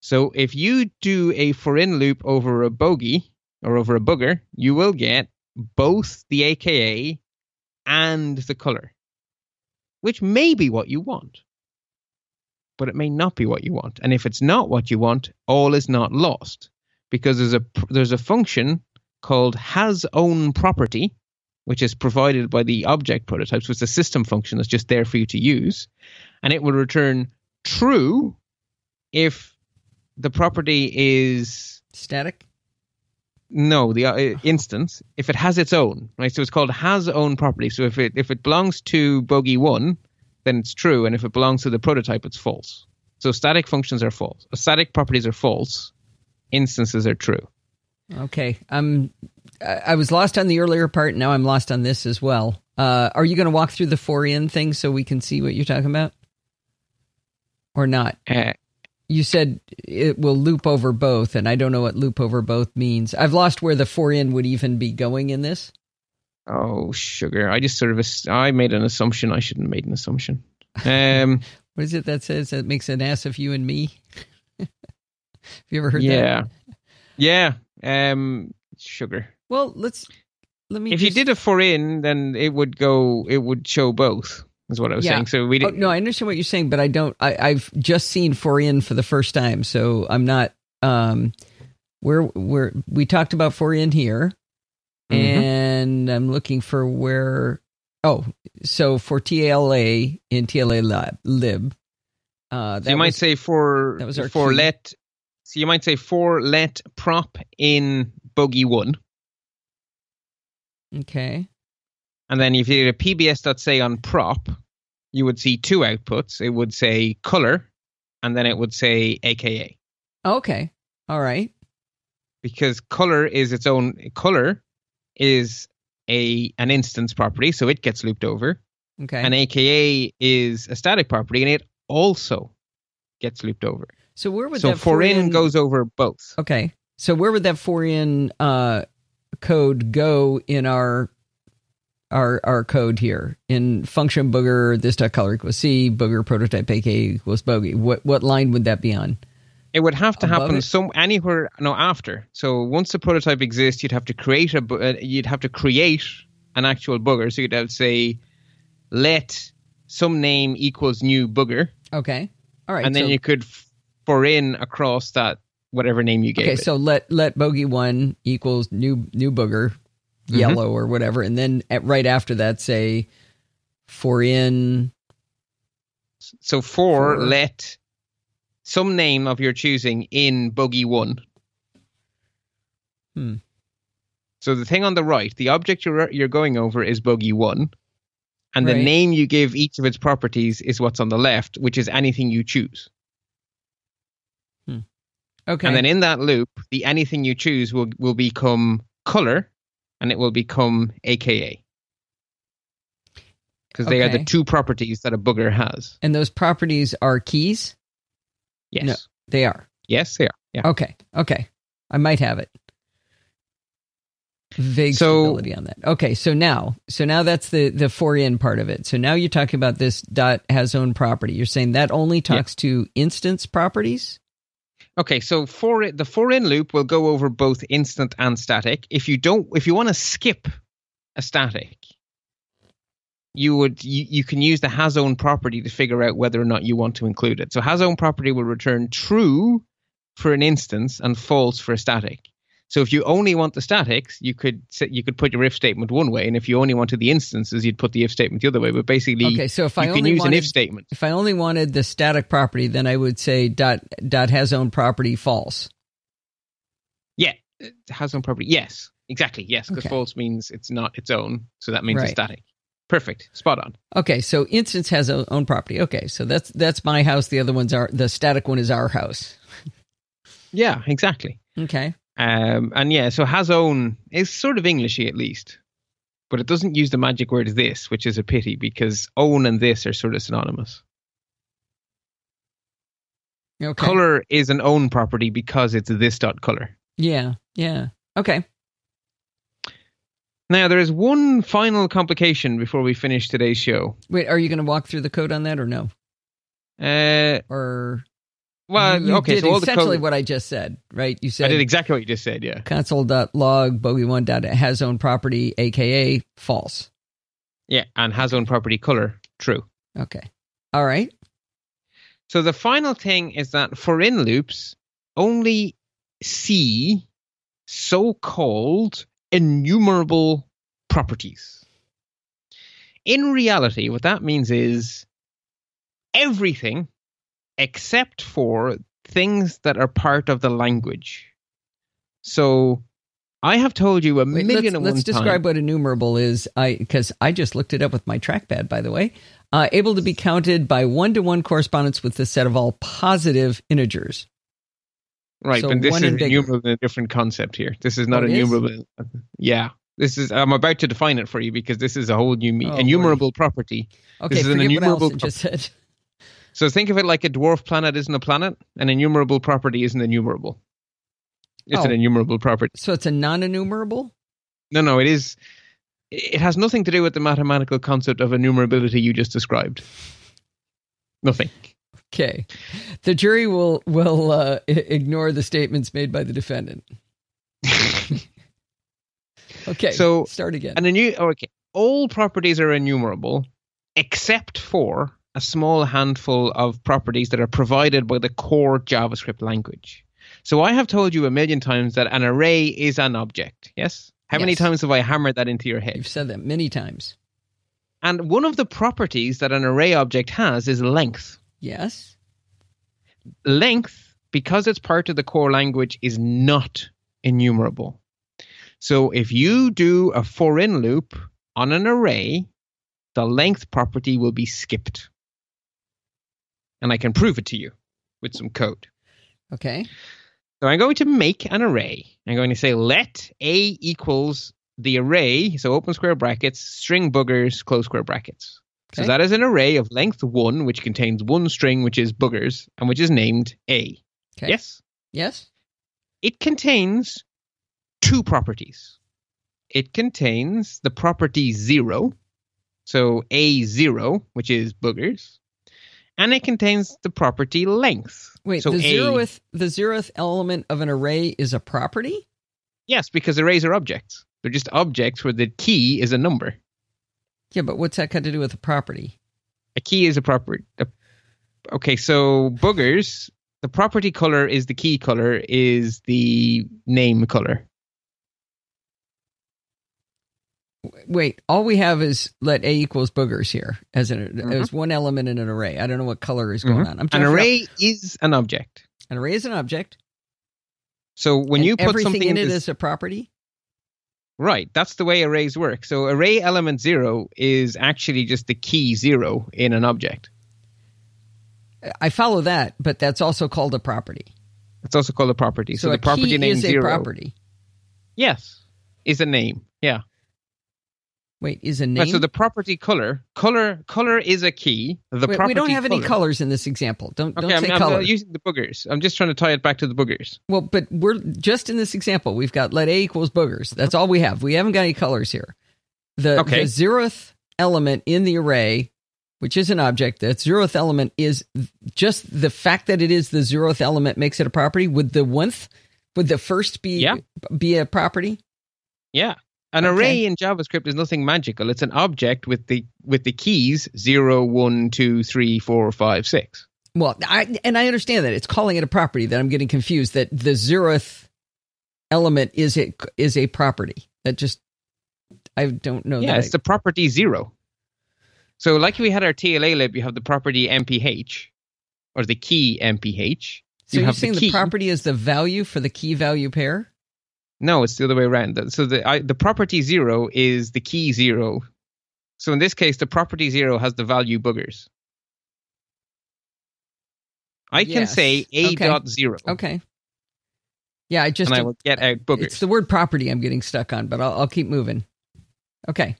So if you do a for-in loop over a bogey, or over a booger, you will get both the AKA and the color, which may be what you want, but it may not be what you want. And if it's not what you want, all is not lost because there's a there's a function called has own property, which is provided by the object prototypes, which is a system function that's just there for you to use, and it will return true if the property is static no, the uh, instance, if it has its own, right? So it's called has own property. So if it if it belongs to bogey one, then it's true, and if it belongs to the prototype, it's false. So static functions are false. Static properties are false. Instances are true. Okay, I'm. I was lost on the earlier part. Now I'm lost on this as well. Uh, are you going to walk through the for in thing so we can see what you're talking about, or not? Uh, you said it will loop over both, and I don't know what loop over both means. I've lost where the for in would even be going in this. Oh, sugar! I just sort of I made an assumption. I shouldn't have made an assumption. Um, what is it that says that makes an ass of you and me? Have you ever heard yeah. that? Yeah, yeah. Um, sugar. Well, let's let me. If just... you did a for in, then it would go. It would show both is what I was yeah. saying. So we did, oh, no, I understand what you're saying, but I don't. I, have just seen for in for the first time, so I'm not. Um, where where we talked about for in here, mm-hmm. and I'm looking for where. Oh, so for TLA in TLA lib, lib uh, so you might say for that was our for key. let. So you might say for let prop in bogey one. Okay. And then if you did a pbs.say on prop, you would see two outputs. It would say color, and then it would say AKA. Okay. All right. Because color is its own color is a an instance property, so it gets looped over. Okay. And AKA is a static property, and it also gets looped over. So where would so that for in goes over both? Okay. So where would that for in uh, code go in our our our code here in function booger this dot color equals c booger prototype ak equals bogey. What what line would that be on? It would have to Above happen it? some anywhere no after. So once the prototype exists, you'd have to create a uh, you'd have to create an actual booger. So you'd have to say let some name equals new booger. Okay. All right. And then so, you could for in across that whatever name you gave. Okay, it. so let let bogey one equals new new booger mm-hmm. yellow or whatever, and then at, right after that say for in. So for, for let some name of your choosing in bogey one. Hmm. So the thing on the right, the object you're you're going over is bogey one, and right. the name you give each of its properties is what's on the left, which is anything you choose. Hmm. Okay. And then in that loop, the anything you choose will will become color, and it will become AKA. Because they okay. are the two properties that a booger has. And those properties are keys? Yes. No, they are. Yes, they are. Yeah. Okay. Okay. I might have it. Vague so, stability on that. Okay, so now, so now that's the the for in part of it. So now you're talking about this dot has own property. You're saying that only talks yeah. to instance properties. Okay, so for the for in loop will go over both instant and static. If you don't, if you want to skip a static, you would you, you can use the has own property to figure out whether or not you want to include it. So has own property will return true for an instance and false for a static. So if you only want the statics, you could you could put your if statement one way, and if you only wanted the instances, you'd put the if statement the other way. But basically, okay, so if you I can use wanted, an if statement. If I only wanted the static property, then I would say dot dot has own property false. Yeah, has own property. Yes, exactly. Yes, because okay. false means it's not its own, so that means right. it's static. Perfect. Spot on. Okay, so instance has own property. Okay, so that's that's my house. The other ones are the static one is our house. yeah, exactly. Okay. Um, and yeah, so has own is sort of Englishy at least, but it doesn't use the magic word this, which is a pity because own and this are sort of synonymous. Okay. Color is an own property because it's this dot color. Yeah, yeah. Okay. Now there is one final complication before we finish today's show. Wait, are you going to walk through the code on that or no? Uh, or well, you okay, did so all essentially code, what I just said, right? You said I did exactly what you just said, yeah. Console.log bogey1 dot has own property, aka false. Yeah, and has own property color true. Okay. All right. So the final thing is that for in loops only see so-called enumerable properties. In reality, what that means is everything except for things that are part of the language. So I have told you a Wait, million let's, let's describe what enumerable is. I because I just looked it up with my trackpad, by the way. Uh, able to be counted by one to one correspondence with the set of all positive integers. Right, so but this is enumerable a different concept here. This is not oh, enumerable. Is? Yeah, this is. I'm about to define it for you because this is a whole new me- oh, enumerable boy. property. Okay, this is an enumerable. What just said. So think of it like a dwarf planet isn't a planet, an enumerable property isn't enumerable. It's oh. an enumerable property. So it's a non-enumerable? No, no, it is. It has nothing to do with the mathematical concept of enumerability you just described. Nothing. Okay. The jury will will uh, ignore the statements made by the defendant. okay. So start again. And a new okay. All properties are enumerable except for a small handful of properties that are provided by the core JavaScript language. So I have told you a million times that an array is an object. Yes? How yes. many times have I hammered that into your head? You've said that many times. And one of the properties that an array object has is length. Yes. Length, because it's part of the core language, is not enumerable. So if you do a for in loop on an array, the length property will be skipped and I can prove it to you with some code. Okay. So I'm going to make an array. I'm going to say let a equals the array, so open square brackets, string boogers, close square brackets. Okay. So that is an array of length one, which contains one string, which is boogers, and which is named a. Okay. Yes? Yes. It contains two properties. It contains the property zero, so a0, which is boogers, and it contains the property length. Wait, so the zeroth the zeroth element of an array is a property? Yes, because arrays are objects. They're just objects where the key is a number. Yeah, but what's that got to do with a property? A key is a property. Okay, so boogers, the property color is the key color, is the name color. Wait, all we have is let a equals boogers here as an mm-hmm. as one element in an array. I don't know what color is going mm-hmm. on. an array is an object. An array is an object. So when and you put something in it is a property. Right, that's the way arrays work. So array element zero is actually just the key zero in an object. I follow that, but that's also called a property. It's also called a property. So, so the property name is zero. property. Yes, is a name. Yeah. Wait, is a name? Right, so the property color, color, color is a key. The Wait, property we don't have color. any colors in this example. Don't don't okay, say I'm, color. I'm using the boogers. I'm just trying to tie it back to the boogers. Well, but we're just in this example. We've got let a equals boogers. That's all we have. We haven't got any colors here. The, okay. the zeroth element in the array which is an object, that zeroth element is just the fact that it is the zeroth element makes it a property. Would the oneth, would the first be yeah. be a property? Yeah. An okay. array in JavaScript is nothing magical. It's an object with the with the keys zero, one, two, three, four, five, six. Well, I and I understand that it's calling it a property. That I'm getting confused. That the zeroth element is a is a property. That just I don't know. Yeah, it's I, the property zero. So, like we had our TLA lib, you have the property MPH or the key MPH. So you are saying the, the, property is the value for the key value pair? No, it's the other way around. So the I, the property zero is the key zero. So in this case, the property zero has the value boogers. I can say a okay. dot zero. Okay. Yeah, I just and I will get out boogers. It's the word property I'm getting stuck on, but I'll, I'll keep moving. Okay.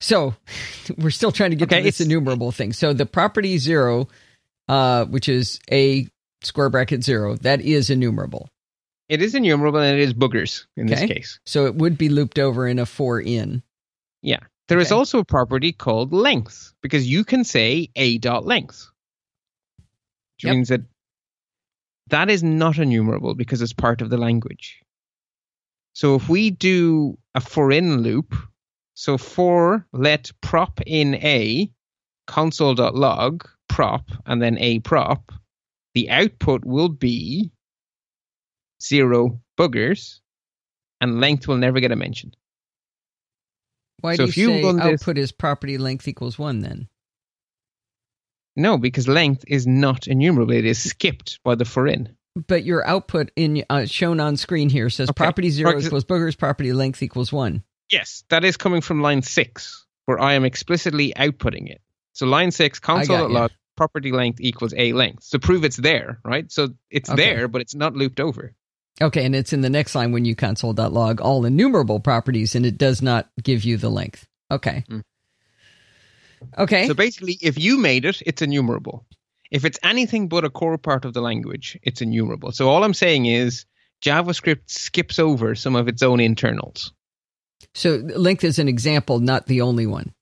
So we're still trying to get okay, to this enumerable thing. So the property zero, uh, which is a square bracket zero, that is enumerable. It is enumerable and it is boogers in okay. this case. So it would be looped over in a for in. Yeah. There okay. is also a property called length because you can say a dot length, which yep. means that that is not enumerable because it's part of the language. So if we do a for in loop, so for let prop in a console.log prop and then a prop, the output will be zero boogers, and length will never get a mention. Why so do you, you say output this, is property length equals one then? No, because length is not enumerable. It is skipped by the for in. But your output in uh, shown on screen here says okay. property zero equals boogers, property length equals one. Yes, that is coming from line six, where I am explicitly outputting it. So line six, console.log, property length equals a length to prove it's there, right? So it's okay. there, but it's not looped over. Okay, and it's in the next line when you console.log all enumerable properties, and it does not give you the length. Okay. Mm. Okay. So basically, if you made it, it's enumerable. If it's anything but a core part of the language, it's enumerable. So all I'm saying is JavaScript skips over some of its own internals. So length is an example, not the only one.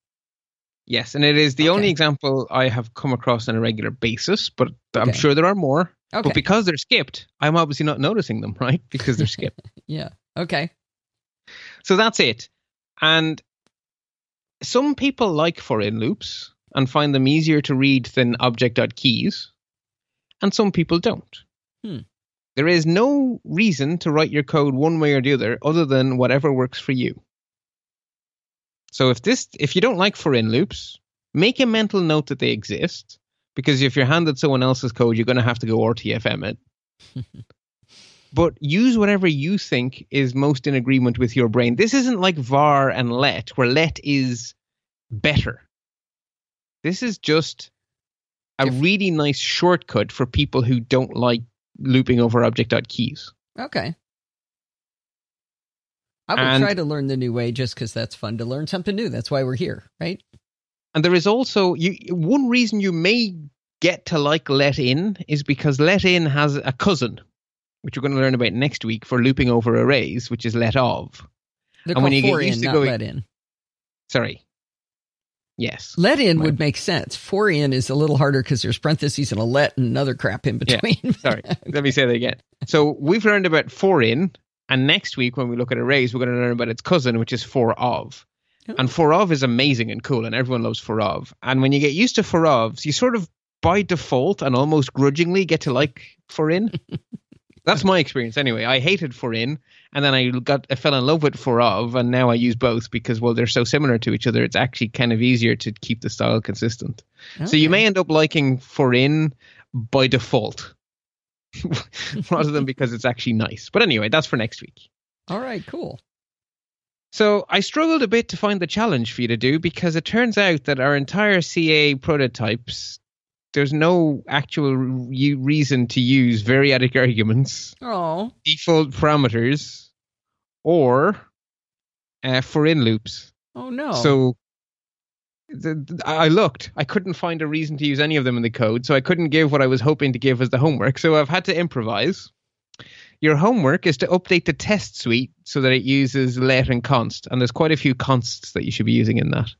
Yes, and it is the okay. only example I have come across on a regular basis, but I'm sure there are more. Okay. But because they're skipped, I'm obviously not noticing them, right? Because they're skipped. yeah. Okay. So that's it. And some people like for in loops and find them easier to read than object.keys, and some people don't. Hmm. There is no reason to write your code one way or the other other than whatever works for you. So if this if you don't like for in loops, make a mental note that they exist because if you're handed someone else's code, you're going to have to go RTFM it. but use whatever you think is most in agreement with your brain. This isn't like var and let, where let is better. This is just a if, really nice shortcut for people who don't like looping over object.keys. Okay. I will and, try to learn the new way just because that's fun to learn something new. That's why we're here, right? And there is also you one reason you may get to like let in is because let in has a cousin, which we're going to learn about next week for looping over arrays, which is let of. They're and when you get used in, to going, let in. Sorry. Yes. Let in would make sense. For in is a little harder because there's parentheses and a let and another crap in between. Yeah. Sorry. Let me say that again. So we've learned about for in, and next week when we look at arrays, we're going to learn about its cousin, which is for of. Oh. And for of is amazing and cool, and everyone loves for of. And when you get used to for ofs, you sort of by default and almost grudgingly get to like for in. That's my experience anyway. I hated for in, and then I got I fell in love with for of, and now I use both because well they're so similar to each other. It's actually kind of easier to keep the style consistent. Okay. So you may end up liking for in by default, rather than because it's actually nice. But anyway, that's for next week. All right, cool. So I struggled a bit to find the challenge for you to do because it turns out that our entire CA prototypes there's no actual re- reason to use variadic arguments, oh. default parameters, or uh, for in loops. Oh no! So the, I looked. I couldn't find a reason to use any of them in the code, so I couldn't give what I was hoping to give as the homework. So I've had to improvise. Your homework is to update the test suite so that it uses let and const, and there's quite a few consts that you should be using in that.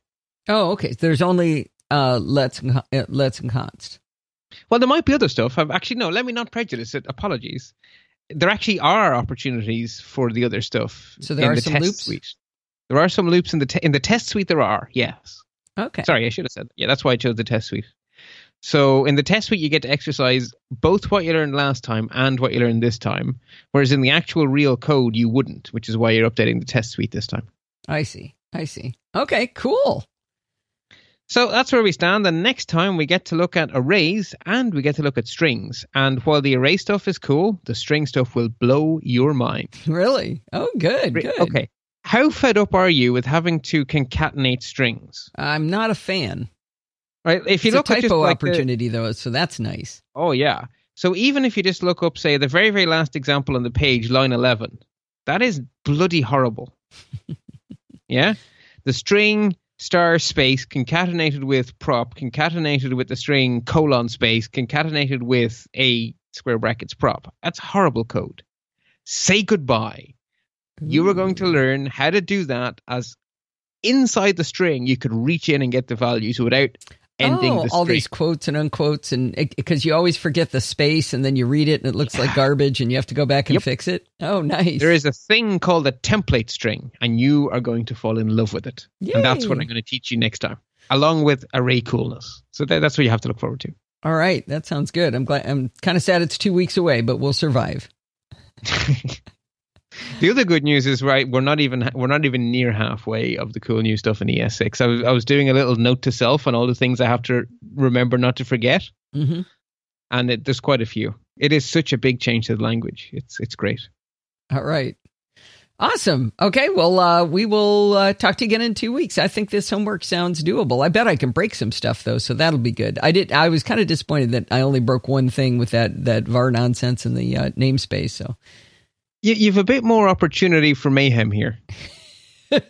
Oh, okay. There's only uh, Let's uh, Let's and Const. Well, there might be other stuff. I've, actually, no. Let me not prejudice it. Apologies. There actually are opportunities for the other stuff. So there are the some loops. Suite. There are some loops in the te- in the test suite. There are yes. Okay. Sorry, I should have said. Yeah, that's why I chose the test suite. So in the test suite, you get to exercise both what you learned last time and what you learned this time. Whereas in the actual real code, you wouldn't, which is why you're updating the test suite this time. I see. I see. Okay, cool. So that's where we stand. And next time we get to look at arrays and we get to look at strings. And while the array stuff is cool, the string stuff will blow your mind. Really? Oh, good. Good. Okay. How fed up are you with having to concatenate strings? I'm not a fan. Right. If you it's look a typo at like opportunity the, though, so that's nice. Oh yeah. So even if you just look up, say, the very, very last example on the page, line eleven, that is bloody horrible. yeah. The string star space concatenated with prop concatenated with the string colon space concatenated with a square brackets prop. That's horrible code. Say goodbye. You were going to learn how to do that as inside the string you could reach in and get the values without ending oh, the all these quotes and unquotes and because you always forget the space and then you read it and it looks like garbage and you have to go back and Yep. fix it. Oh, nice. There is a thing called a template string, and you are going to fall in love with it. And that's what I'm going to teach you next time, along with array coolness. So that, that's what you have to look forward to. All right, that sounds good. I'm glad. I'm kind of sad it's two weeks away, but we'll survive. the other good news is right. We're not even we're not even near halfway of the cool new stuff in ES6. I was I was doing a little note to self on all the things I have to remember not to forget, hmm and it, there's quite a few. It is such a big change to the language. It's it's great. All right. Awesome. Okay. Well, uh, we will uh, talk to you again in two weeks. I think this homework sounds doable. I bet I can break some stuff though, so that'll be good. I did. I was kind of disappointed that I only broke one thing with that that var nonsense in the uh, namespace. So You, you've a bit more opportunity for mayhem here. I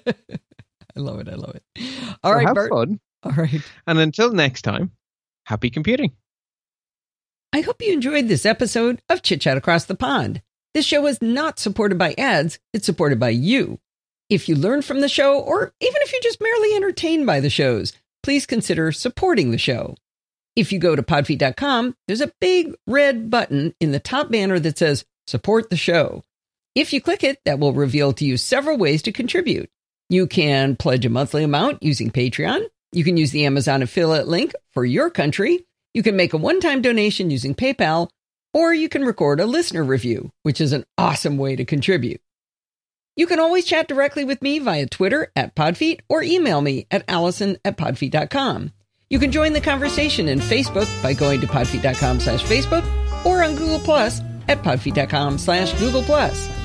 love it. I love it. All So right, have Bart. fun. All right. And until next time, happy computing. I hope you enjoyed this episode of Chit Chat Across the Pond. This show is not supported by ads, it's supported by you. If you learn from the show, or even if you're just merely entertained by the shows, please consider supporting the show. If you go to podfeet.com, there's a big red button in the top banner that says Support the Show. If you click it, that will reveal to you several ways to contribute. You can pledge a monthly amount using Patreon. You can use the Amazon affiliate link for your country. You can make a one time donation using PayPal, or you can record a listener review, which is an awesome way to contribute. You can always chat directly with me via Twitter at Podfeet or email me at allison at podfeet.com. You can join the conversation in Facebook by going to podfeet.com slash Facebook or on Google Plus at podfeet.com slash Google Plus.